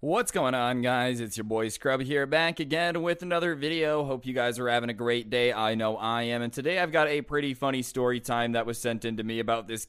What's going on, guys? It's your boy Scrub here, back again with another video. Hope you guys are having a great day. I know I am. And today I've got a pretty funny story time that was sent in to me about this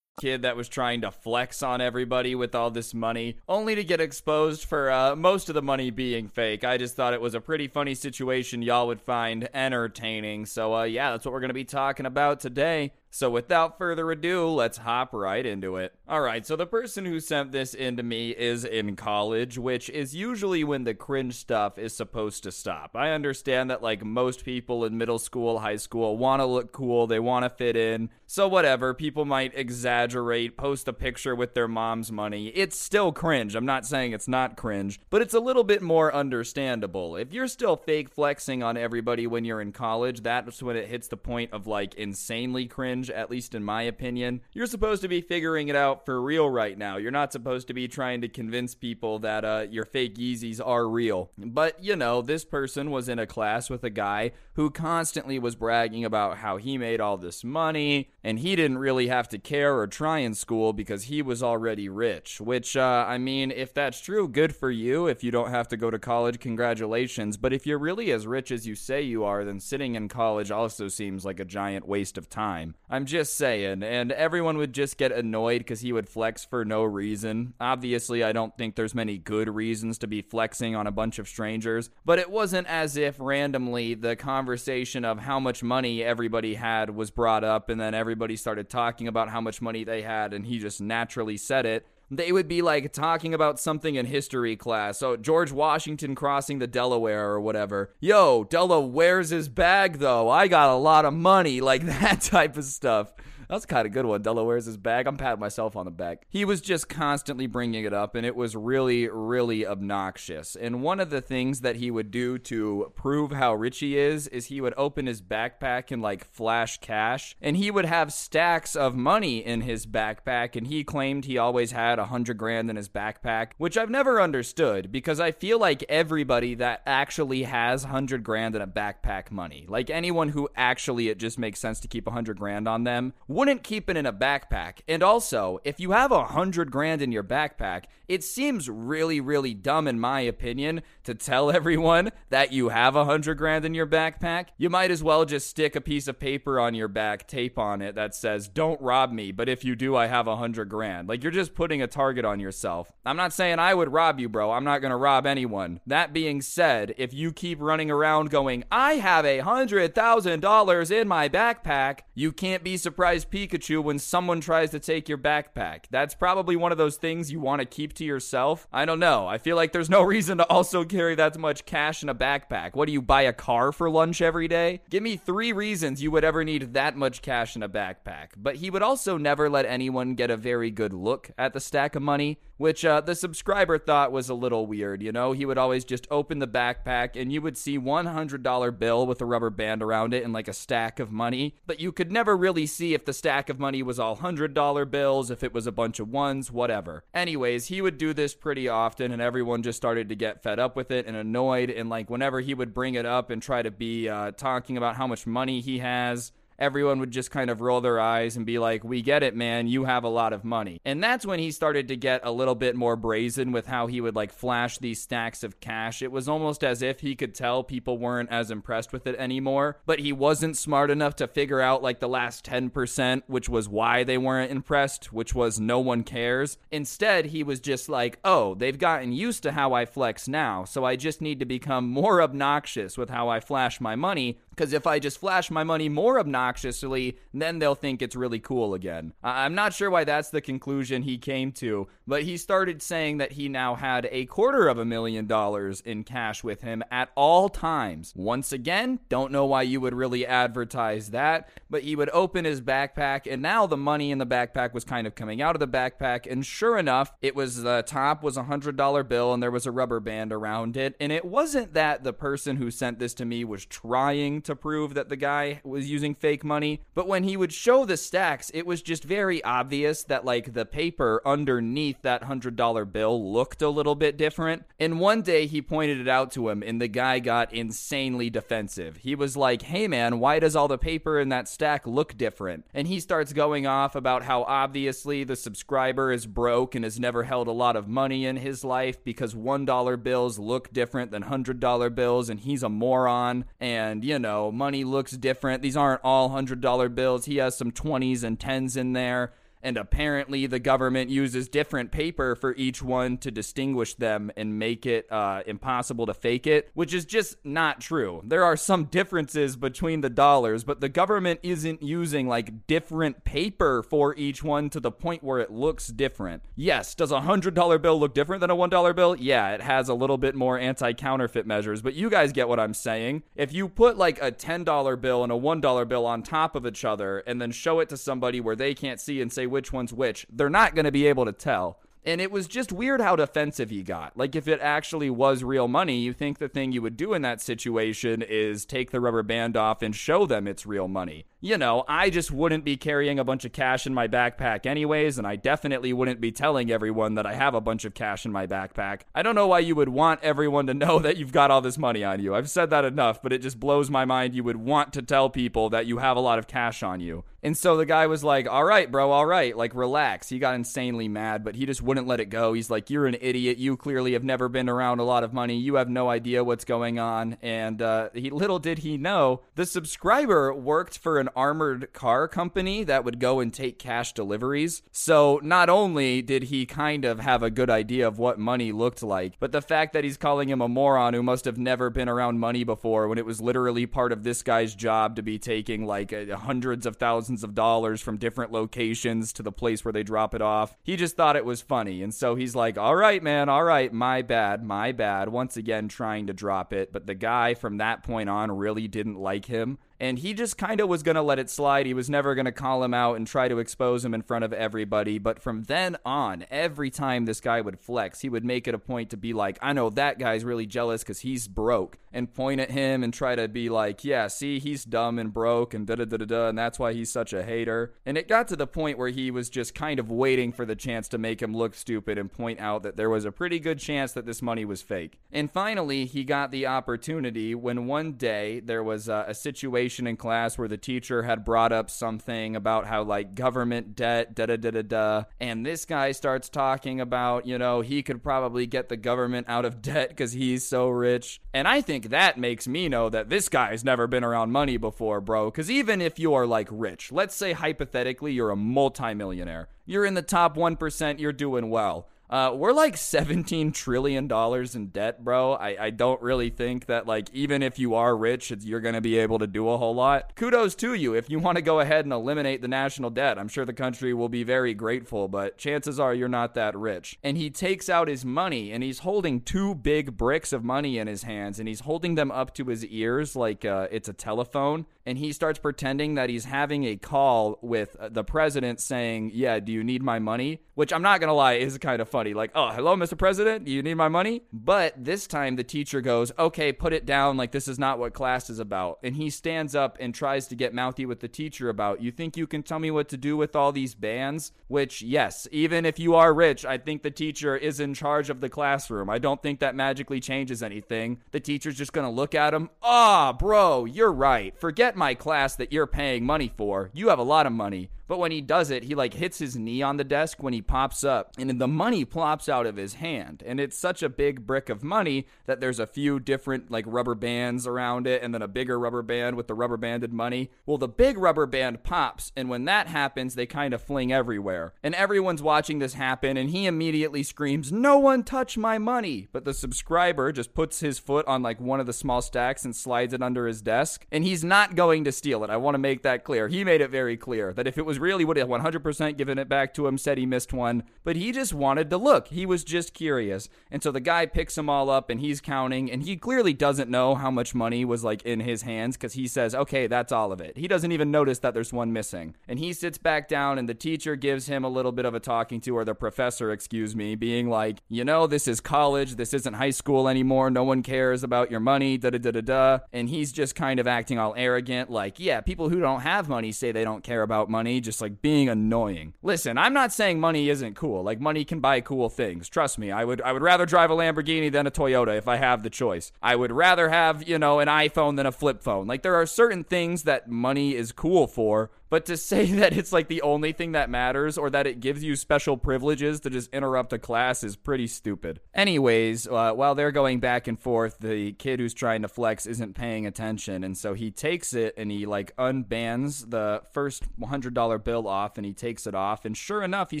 Kid that was trying to flex on everybody with all this money, only to get exposed for uh, most of the money being fake. I just thought it was a pretty funny situation y'all would find entertaining. So, uh, yeah, that's what we're going to be talking about today. So, without further ado, let's hop right into it. Alright, so the person who sent this in to me is in college, which is usually when the cringe stuff is supposed to stop. I understand that, like, most people in middle school, high school want to look cool, they want to fit in. So, whatever, people might exaggerate, post a picture with their mom's money. It's still cringe. I'm not saying it's not cringe, but it's a little bit more understandable. If you're still fake flexing on everybody when you're in college, that's when it hits the point of, like, insanely cringe at least in my opinion. You're supposed to be figuring it out for real right now. You're not supposed to be trying to convince people that uh, your fake Yeezys are real. But, you know, this person was in a class with a guy who constantly was bragging about how he made all this money and he didn't really have to care or try in school because he was already rich. Which, uh, I mean, if that's true, good for you. If you don't have to go to college, congratulations. But if you're really as rich as you say you are, then sitting in college also seems like a giant waste of time. I'm just saying, and everyone would just get annoyed because he would flex for no reason. Obviously, I don't think there's many good reasons to be flexing on a bunch of strangers, but it wasn't as if randomly the conversation of how much money everybody had was brought up, and then everybody started talking about how much money they had, and he just naturally said it they would be like talking about something in history class. So George Washington crossing the Delaware or whatever. Yo, Della, where's his bag though? I got a lot of money, like that type of stuff. That's kind of a good one. Delaware's his bag. I'm patting myself on the back. He was just constantly bringing it up, and it was really, really obnoxious. And one of the things that he would do to prove how rich he is is he would open his backpack and like flash cash, and he would have stacks of money in his backpack, and he claimed he always had a hundred grand in his backpack, which I've never understood because I feel like everybody that actually has hundred grand in a backpack money, like anyone who actually it just makes sense to keep a hundred grand on them wouldn't keep it in a backpack. And also, if you have a hundred grand in your backpack, it seems really, really dumb, in my opinion, to tell everyone that you have a hundred grand in your backpack. You might as well just stick a piece of paper on your back, tape on it that says, Don't rob me, but if you do, I have a hundred grand. Like, you're just putting a target on yourself. I'm not saying I would rob you, bro. I'm not gonna rob anyone. That being said, if you keep running around going, I have a hundred thousand dollars in my backpack, you can't be surprised Pikachu when someone tries to take your backpack. That's probably one of those things you want to keep to yourself. I don't know. I feel like there's no reason to also carry that much cash in a backpack. What do you buy a car for lunch every day? Give me three reasons you would ever need that much cash in a backpack. But he would also never let anyone get a very good look at the stack of money, which uh, the subscriber thought was a little weird. You know, he would always just open the backpack and you would see $100 bill with a rubber band around it and like a stack of money, but you could never really see if the stack of money was all $100 bills, if it was a bunch of ones, whatever. Anyways, he would do this pretty often, and everyone just started to get fed up with it and annoyed. And like, whenever he would bring it up and try to be uh, talking about how much money he has, everyone would just kind of roll their eyes and be like, We get it, man. You have a lot of money. And that's when he started to get a little bit more brazen with how he would like flash these stacks of cash. It was almost as if he could tell people weren't as impressed with it anymore, but he wasn't smart enough to figure out like the last 10%, which was why they weren't impressed, which was no one cares. Instead, he was just like, Oh, they've gotten used to how I flex now, so I just need to become more obnoxious with how I flash my money Because if I just flash my money more obnoxiously, then they'll think it's really cool again. I'm not sure why that's the conclusion he came to, but he started saying that he now had a quarter of a million dollars in cash with him at all times. Once again, don't know why you would really advertise that, but he would open his backpack, and now the money in the backpack was kind of coming out of the backpack, and sure enough, it was the top was a hundred dollar bill, and there was a rubber band around it, and it wasn't that the person who sent this to me was trying to prove that the guy was using fake money. But when he would show the stacks, it was just very obvious that, like, the paper underneath that $100 bill looked a little bit different. And one day he pointed it out to him, and the guy got insanely defensive. He was like, Hey man, why does all the paper in that stack look different? And he starts going off about how obviously the subscriber is broke and has never held a lot of money in his life because $1 bills look different than $100 bills, and he's a moron. And, you know, money looks different. These aren't all $100 bills. He has some 20s and 10s in there and apparently the government uses different paper for each one to distinguish them and make it uh, impossible to fake it, which is just not true. There are some differences between the dollars, but the government isn't using like different paper for each one to the point where it looks different. Yes, does a hundred dollar bill look different than a one dollar bill? Yeah, it has a little bit more anti counterfeit measures, but you guys get what I'm saying. If you put like a ten dollar bill and a one dollar bill on top of each other and then show it to somebody where they can't see and say which one's which. They're not going to be able to tell. And it was just weird how defensive he got. Like, if it actually was real money, you think the thing you would do in that situation is take the rubber band off and show them it's real money you know, I just wouldn't be carrying a bunch of cash in my backpack anyways, and I definitely wouldn't be telling everyone that I have a bunch of cash in my backpack. I don't know why you would want everyone to know that you've got all this money on you. I've said that enough, but it just blows my mind you would want to tell people that you have a lot of cash on you. And so the guy was like, all right, bro, all right, like relax. He got insanely mad, but he just wouldn't let it go. He's like, you're an idiot. You clearly have never been around a lot of money. You have no idea what's going on. And uh, he little did he know the subscriber worked for an armored car company that would go and take cash deliveries. So not only did he kind of have a good idea of what money looked like, but the fact that he's calling him a moron who must have never been around money before when it was literally part of this guy's job to be taking like uh, hundreds of thousands of dollars from different locations to the place where they drop it off. He just thought it was funny. And so he's like, all right, man, all right, my bad, my bad. Once again, trying to drop it. But the guy from that point on really didn't like him and he just kind of was going to let it slide. He was never going to call him out and try to expose him in front of everybody. But from then on, every time this guy would flex, he would make it a point to be like, I know that guy's really jealous because he's broke, and point at him and try to be like, yeah, see, he's dumb and broke and da da da da da, and that's why he's such a hater. And it got to the point where he was just kind of waiting for the chance to make him look stupid and point out that there was a pretty good chance that this money was fake. And finally, he got the opportunity when one day there was a, a situation in class where the teacher had brought up something about how like government debt, da da da da da, and this guy starts talking about you know he could probably get the government out of debt because he's so rich, and I think that makes me know that this guy's never been around money before, bro. Because even if you are like rich, let's say hypothetically you're a multimillionaire, you're in the top one percent, you're doing well uh, we're like $17 trillion in debt, bro. I, I don't really think that, like, even if you are rich, you're going to be able to do a whole lot. Kudos to you if you want to go ahead and eliminate the national debt. I'm sure the country will be very grateful, but chances are you're not that rich. And he takes out his money and he's holding two big bricks of money in his hands and he's holding them up to his ears like uh, it's a telephone and he starts pretending that he's having a call with uh, the president saying, Yeah, do you need my money? Which I'm not going to lie is kind of funny. Like, oh, hello, Mr. President, do you need my money? But this time the teacher goes, Okay, put it down. Like, this is not what class is about. And he stands up and tries to get mouthy with the teacher about, You think you can tell me what to do with all these bands? Which, yes, even if you are rich, I think the teacher is in charge of the classroom. I don't think that magically changes anything. The teacher's just going to look at him, Ah, oh, bro, you're right. Forget my class that you're paying money for. You have a lot of money. But when he does it, he like hits his knee on the desk when he pops up, and the money plops out of his hand. And it's such a big brick of money that there's a few different like rubber bands around it, and then a bigger rubber band with the rubber banded money. Well, the big rubber band pops, and when that happens, they kind of fling everywhere. And everyone's watching this happen, and he immediately screams, No one touch my money! But the subscriber just puts his foot on like one of the small stacks and slides it under his desk. And he's not going to steal it. I want to make that clear. He made it very clear that if it was really would have 100% given it back to him, said he missed one, but he just wanted to look. He was just curious. And so the guy picks them all up and he's counting, and he clearly doesn't know how much money was like in his hands because he says, Okay, that's all of it. He doesn't even notice that there's one missing. And he sits back down, and the teacher gives him a little bit of a talking to, or the professor, excuse me, being like, You know, this is college. This isn't high school anymore. No one cares about your money. Da da da da da. And he's just kind of acting all arrogant, like, Yeah, people who don't have money say they don't care about money, just like being annoying. Listen, I'm not saying money isn't cool. Like, money can buy cool things. Trust me, I would, I would rather drive a Lamborghini than a Toyota if I have the choice. I would rather have, you know, an iPhone than a flip phone. Like, there are certain things that money is cool for, but to say that it's like the only thing that matters or that it gives you special privileges to just interrupt a class is pretty stupid. Anyways, uh, while they're going back and forth, the kid who's trying to flex isn't paying attention. And so he takes it and he like unbands the first $100 bill off and he takes it off. And sure enough, he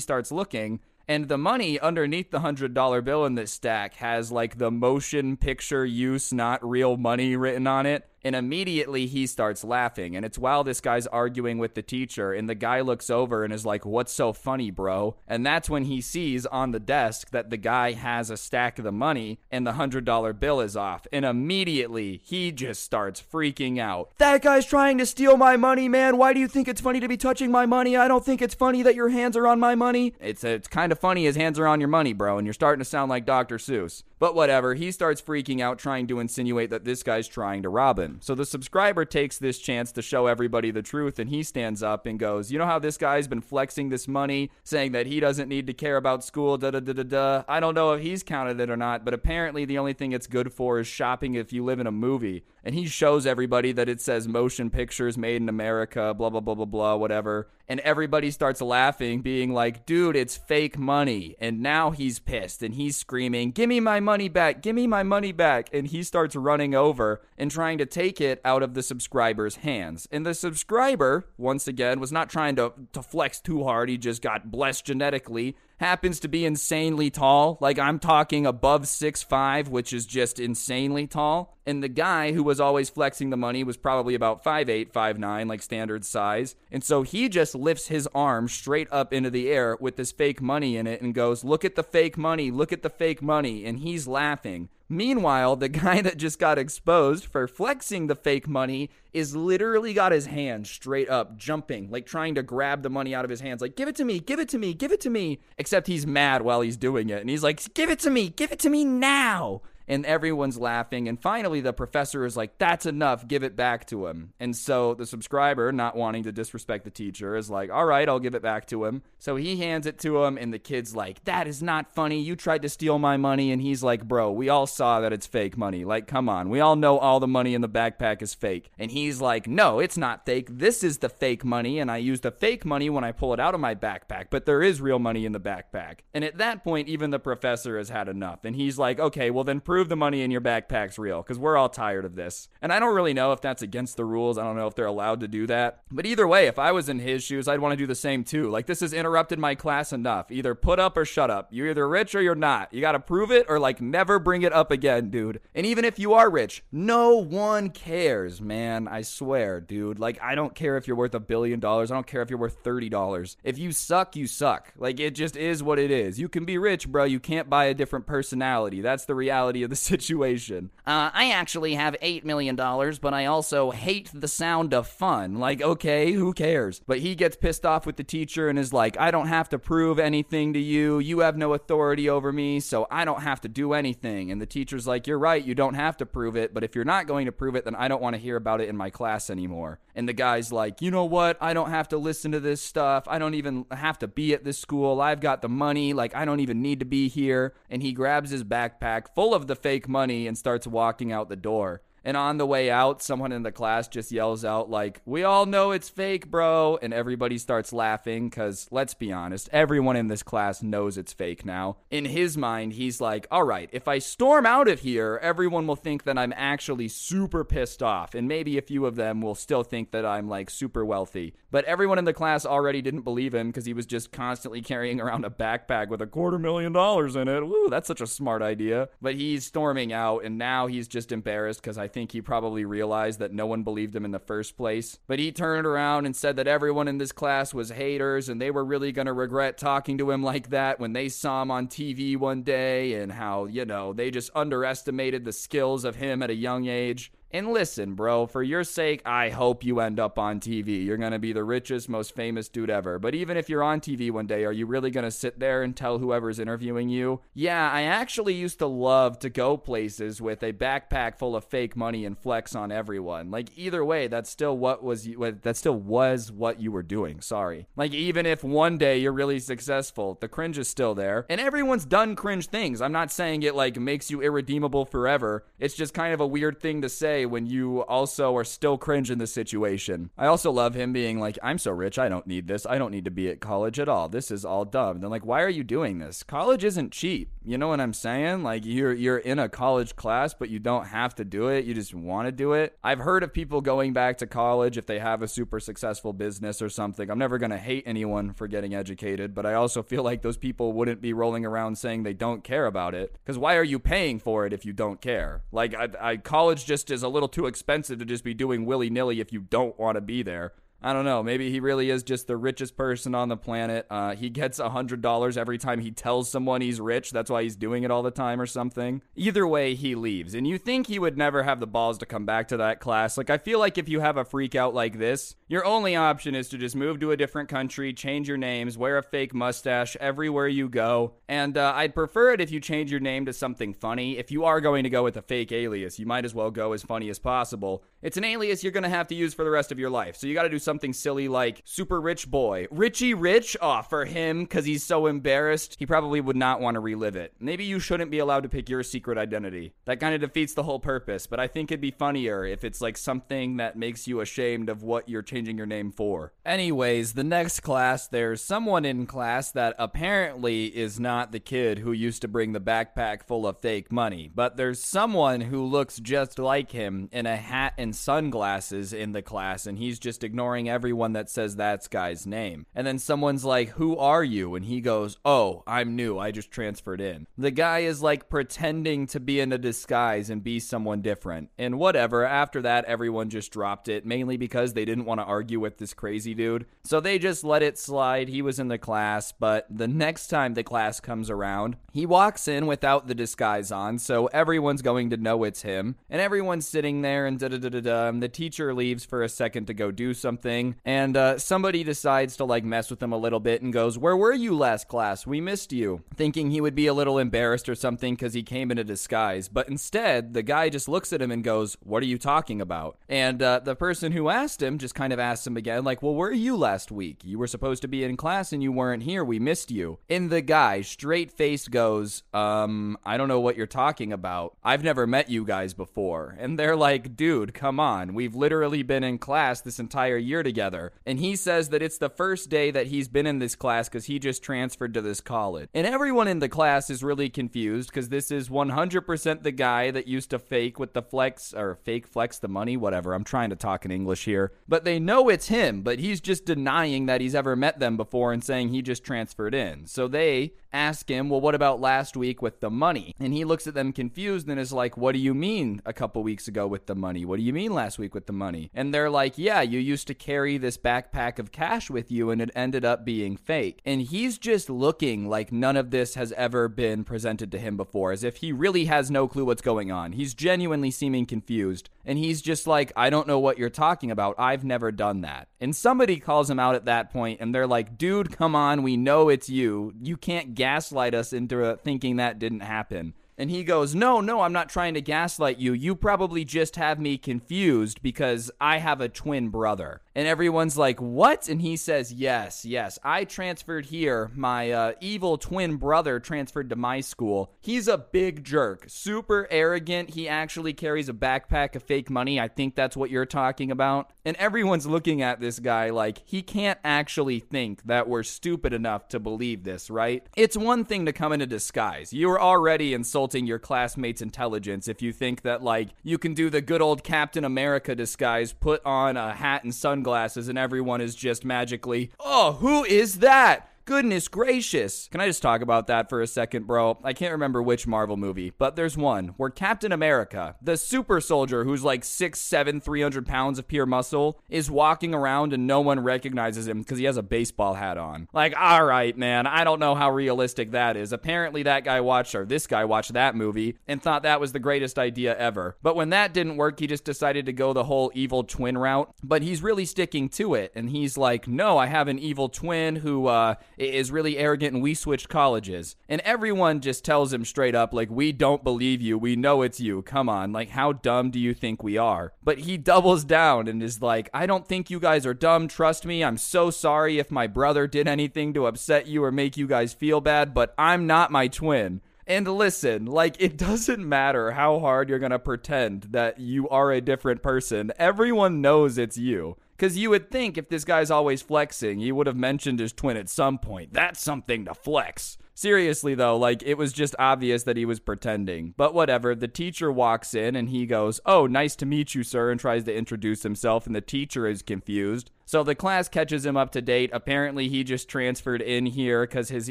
starts looking. And the money underneath the $100 bill in this stack has like the motion picture use, not real money written on it. And immediately he starts laughing. And it's while this guy's arguing with the teacher. And the guy looks over and is like, What's so funny, bro? And that's when he sees on the desk that the guy has a stack of the money and the $100 bill is off. And immediately he just starts freaking out. That guy's trying to steal my money, man. Why do you think it's funny to be touching my money? I don't think it's funny that your hands are on my money. It's, it's kind of funny his hands are on your money, bro. And you're starting to sound like Dr. Seuss. But whatever, he starts freaking out, trying to insinuate that this guy's trying to rob him. So the subscriber takes this chance to show everybody the truth, and he stands up and goes, You know how this guy's been flexing this money, saying that he doesn't need to care about school, da da da da da. I don't know if he's counted it or not, but apparently the only thing it's good for is shopping if you live in a movie. And he shows everybody that it says motion pictures made in America, blah, blah, blah, blah, blah, whatever. And everybody starts laughing, being like, dude, it's fake money. And now he's pissed and he's screaming, Give me my money back, give me my money back. And he starts running over and trying to take it out of the subscriber's hands. And the subscriber, once again, was not trying to, to flex too hard. He just got blessed genetically happens to be insanely tall. Like I'm talking above six five, which is just insanely tall. And the guy who was always flexing the money was probably about 5'8, 5'9, like standard size. And so he just lifts his arm straight up into the air with this fake money in it and goes, Look at the fake money, look at the fake money. And he's laughing. Meanwhile, the guy that just got exposed for flexing the fake money is literally got his hand straight up, jumping, like trying to grab the money out of his hands, like, give it to me, give it to me, give it to me. Except he's mad while he's doing it. And he's like, give it to me, give it to me now and everyone's laughing. And finally, the professor is like, That's enough, give it back to him. And so the subscriber, not wanting to disrespect the teacher, is like, All right, I'll give it back to him. So he hands it to him, and the kid's like, That is not funny. You tried to steal my money. And he's like, Bro, we all saw that it's fake money. Like, come on. We all know all the money in the backpack is fake. And he's like, No, it's not fake. This is the fake money. And I use the fake money when I pull it out of my backpack, but there is real money in the backpack. And at that point, even the professor has had enough. And he's like, Okay, well, then prove the money in your backpack's real because we're all tired of this. And I don't really know if that's against the rules. I don't know if they're allowed to do that. But either way, if I was in his shoes, I'd want to do the same too. Like, this has interrupted my class enough. Either put up or shut up. You're either rich or you're not. You got to prove it or, like, never bring it up again, dude. And even if you are rich, no one cares, man. I swear, dude. Like, I don't care if you're worth a billion dollars. I don't care if you're worth $30. If you suck, you suck. Like, it just is what it is. You can be rich, bro. You can't buy a different personality. That's the reality of the situation. Uh, I actually have $8 million, but I also hate the sound of fun. Like, okay, who cares? But he gets pissed off with the teacher and is like, I don't have to prove anything to you. You have no authority over me, so I don't have to do anything. And the teacher's like, You're right, you don't have to prove it, but if you're not going to prove it, then I don't want to hear about it in my class anymore. And the guy's like, You know what? I don't have to listen to this stuff. I don't even have to be at this school. I've got the money. Like, I don't even need to be here. And he grabs his backpack full of the fake money and starts walking out the door. And on the way out, someone in the class just yells out, like, We all know it's fake, bro. And everybody starts laughing because, let's be honest, everyone in this class knows it's fake now. In his mind, he's like, All right, if I storm out of here, everyone will think that I'm actually super pissed off. And maybe a few of them will still think that I'm like super wealthy. But everyone in the class already didn't believe him because he was just constantly carrying around a backpack with a quarter million dollars in it. Woo, that's such a smart idea. But he's storming out, and now he's just embarrassed because I think he probably realized that no one believed him in the first place. But he turned around and said that everyone in this class was haters and they were really going to regret talking to him like that when they saw him on TV one day and how, you know, they just underestimated the skills of him at a young age. And listen, bro, for your sake, I hope you end up on TV. You're going to be the richest, most famous dude ever. But even if you're on TV one day, are you really going to sit there and tell whoever's interviewing you? Yeah, I actually used to love to go places with a backpack full of fake money and flex on everyone. Like either way, that's still what was that still was what you were doing. Sorry. Like even if one day you're really successful, the cringe is still there. And everyone's done cringe things. I'm not saying it like makes you irredeemable forever. It's just kind of a weird thing to say when you also are still cringe in the situation. I also love him being like, I'm so rich, I don't need this. I don't need to be at college at all. This is all dumb. And like, why are you doing this? College isn't cheap. You know what I'm saying? Like you're you're in a college class, but you don't have to do it. You just want to do it. I've heard of people going back to college if they have a super successful business or something. I'm never to hate anyone for getting educated, but I also feel like those people wouldn't be rolling around saying they don't care about it. Because why are you paying for it if you don't care? Like, I, I, college just is a little too expensive to just be doing willy nilly if you don't want to be there. I don't know. Maybe he really is just the richest person on the planet. Uh, he gets a $100 every time he tells someone he's rich. That's why he's doing it all the time or something. Either way, he leaves. And you think he would never have the balls to come back to that class. Like, I feel like if you have a freak out like this, your only option is to just move to a different country, change your names, wear a fake mustache everywhere you go. And uh, I'd prefer it if you change your name to something funny. If you are going to go with a fake alias, you might as well go as funny as possible. It's an alias you're going to have to use for the rest of your life. So you got to do something silly like super rich boy. Richie Rich? Oh, for him, because he's so embarrassed, he probably would not want to relive it. Maybe you shouldn't be allowed to pick your secret identity. That kind of defeats the whole purpose, but I think it'd be funnier if it's like something that makes you ashamed of what you're changing your name for. Anyways, the next class, there's someone in class that apparently is not the kid who used to bring the backpack full of fake money, but there's someone who looks just like him in a hat and sunglasses in the class, and he's just ignoring everyone everyone that says that's guy's name. And then someone's like, Who are you? And he goes, Oh, I'm new. I just transferred in. The guy is like pretending to be in a disguise and be someone different. And whatever. After that, everyone just dropped it, mainly because they didn't want to argue with this crazy dude. So they just let it slide. He was in the class, but the next time the class comes around, he walks in without the disguise on, so everyone's going to know it's him. And everyone's sitting there and da da da da da. The teacher leaves for a second to go do something and uh, somebody decides to like mess with him a little bit and goes, "Where were you last class? We missed you." Thinking he would be a little embarrassed or something because he came in a disguise, but instead the guy just looks at him and goes, "What are you talking about?" And uh, the person who asked him just kind of asks him again, like, "Well, where were you last week? You were supposed to be in class and you weren't here. We missed you." And the guy, straight face, goes, "Um, I don't know what you're talking about. I've never met you guys before." And they're like, "Dude, come on. We've literally been in class this entire year together." together. And he says that it's the first day that he's been in this class because he just transferred to this college. And everyone in the class is really confused because this is 100% the guy that used to fake with the flex or fake flex the money, whatever. I'm trying to talk in English here. But they know it's him, but he's just denying that he's ever met them before and saying he just transferred in. So they ask him, Well, what about last week with the money? And he looks at them confused and is like, What do you mean a couple weeks ago with the money? What do you mean last week with the money? And they're like, Yeah, you used to carry this backpack of cash with you and it ended up being fake. And he's just looking like none of this has ever been presented to him before, as if he really has no clue what's going on. He's genuinely seeming confused. And he's just like, I don't know what you're talking about. I've never done that. And somebody calls him out at that point and they're like, Dude, come on. We know it's you. You can't gaslight us into thinking that didn't happen. And he goes, No, no, I'm not trying to gaslight you. You probably just have me confused because I have a twin brother. And everyone's like, What? And he says, Yes, yes. I transferred here. My uh, evil twin brother transferred to my school. He's a big jerk, super arrogant. He actually carries a backpack of fake money. I think that's what you're talking about. And everyone's looking at this guy like he can't actually think that we're stupid enough to believe this, right? It's one thing to come in a disguise. You're already insulting your classmates' intelligence if you think that, like, you can do the good old Captain America disguise, put on a hat and sunglasses, and everyone is just magically, oh, who is that? Goodness gracious. Can I just talk about that for a second, bro? I can't remember which Marvel movie, but there's one where Captain America, the super soldier who's like 6'7, 300 pounds of pure muscle, is walking around and no one recognizes him because he has a baseball hat on. Like, all right, man, I don't know how realistic that is. Apparently, that guy watched, or this guy watched that movie and thought that was the greatest idea ever. But when that didn't work, he just decided to go the whole evil twin route. But he's really sticking to it. And he's like, no, I have an evil twin who, uh, is really arrogant and we switched colleges. And everyone just tells him straight up, like, we don't believe you. We know it's you. Come on. Like, how dumb do you think we are? But he doubles down and is like, I don't think you guys are dumb. Trust me. I'm so sorry if my brother did anything to upset you or make you guys feel bad, but I'm not my twin. And listen, like, it doesn't matter how hard you're gonna pretend that you are a different person. Everyone knows it's you. Because you would think if this guy's always flexing, he would have mentioned his twin at some point. That's something to flex. Seriously, though, like it was just obvious that he was pretending. But whatever, the teacher walks in and he goes, Oh, nice to meet you, sir, and tries to introduce himself, and the teacher is confused. So the class catches him up to date. Apparently, he just transferred in here because his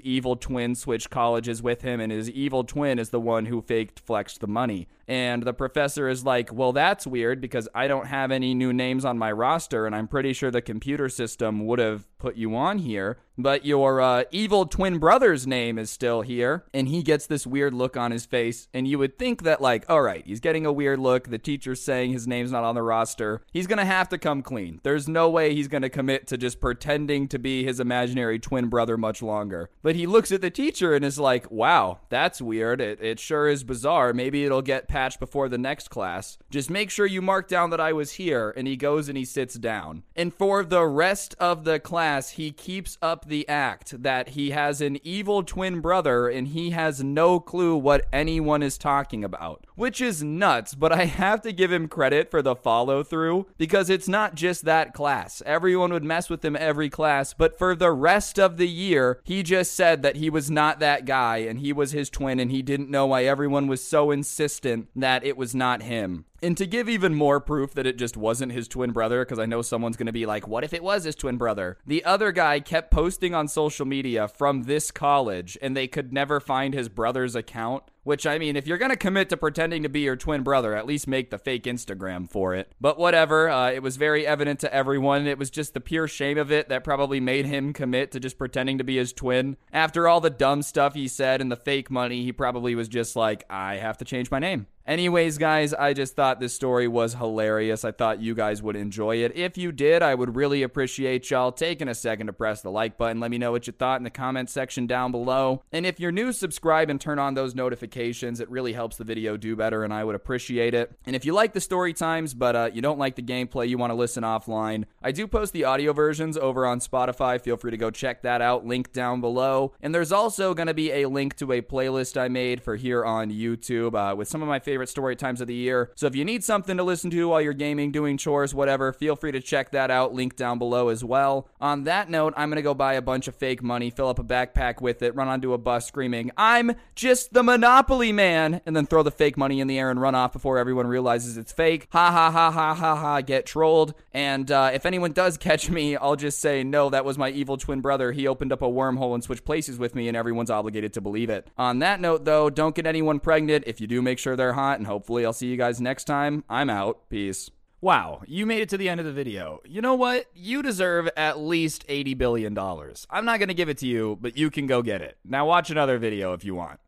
evil twin switched colleges with him, and his evil twin is the one who faked flexed the money. And the professor is like, Well, that's weird because I don't have any new names on my roster, and I'm pretty sure the computer system would have put you on here. But your uh, evil twin brother's name is still here. And he gets this weird look on his face. And you would think that, like, all right, he's getting a weird look. The teacher's saying his name's not on the roster. He's to have to come clean. There's no way he's to commit to just pretending to be his imaginary twin brother much longer. But he looks at the teacher and is like, wow, that's weird. It, it sure is bizarre. Maybe it'll get patched before the next class. Just make sure you mark down that I was here. And he goes and he sits down. And for the rest of the class, he keeps up the act that he has an evil twin brother and he has no clue what anyone is talking about, which is nuts. But I have to give him credit for the follow through because it's not just that class. Everyone would mess with him every class, but for the rest of the year, he just said that he was not that guy and he was his twin and he didn't know why everyone was so insistent that it was not him. And to give even more proof that it just wasn't his twin brother, because I know someone's going to be like, what if it was his twin brother? The other guy kept posting on social media from this college, and they could never find his brother's account. Which, I mean, if you're going to commit to pretending to be your twin brother, at least make the fake Instagram for it. But whatever, uh, it was very evident to everyone. It was just the pure shame of it that probably made him commit to just pretending to be his twin. After all the dumb stuff he said and the fake money, he probably was just like, I have to change my name. Anyways, guys, I just thought this story was hilarious. I thought you guys would enjoy it. If you did, I would really appreciate y'all taking a second to press the like button. Let me know what you thought in the comment section down below. And if you're new, subscribe and turn on those notifications. It really helps the video do better, and I would appreciate it. And if you like the story times, but uh, you don't like the gameplay, you want to listen offline, I do post the audio versions over on Spotify. Feel free to go check that out. Link down below. And there's also going to be a link to a playlist I made for here on YouTube uh, with some of my favorite favorite story times of the year. So if you need something to listen to while you're gaming, doing chores, whatever, feel free to check that out. Link down below as well. On that note, I'm going to go buy a bunch of fake money, fill up a backpack with it, run onto a bus screaming, I'm just the Monopoly man, and then throw the fake money in the air and run off before everyone realizes it's fake. Ha ha ha ha ha ha, get trolled. And uh, if anyone does catch me, I'll just say, no, that was my evil twin brother. He opened up a wormhole and switched places with me, and everyone's obligated to believe it. On that note, though, don't get anyone pregnant. If you do, make sure they're hot, and hopefully I'll see you guys next time. I'm out. Peace. Wow, you made it to the end of the video. You know what? You deserve at least $80 billion. I'm not going to give it to you, but you can go get it. Now watch another video if you want.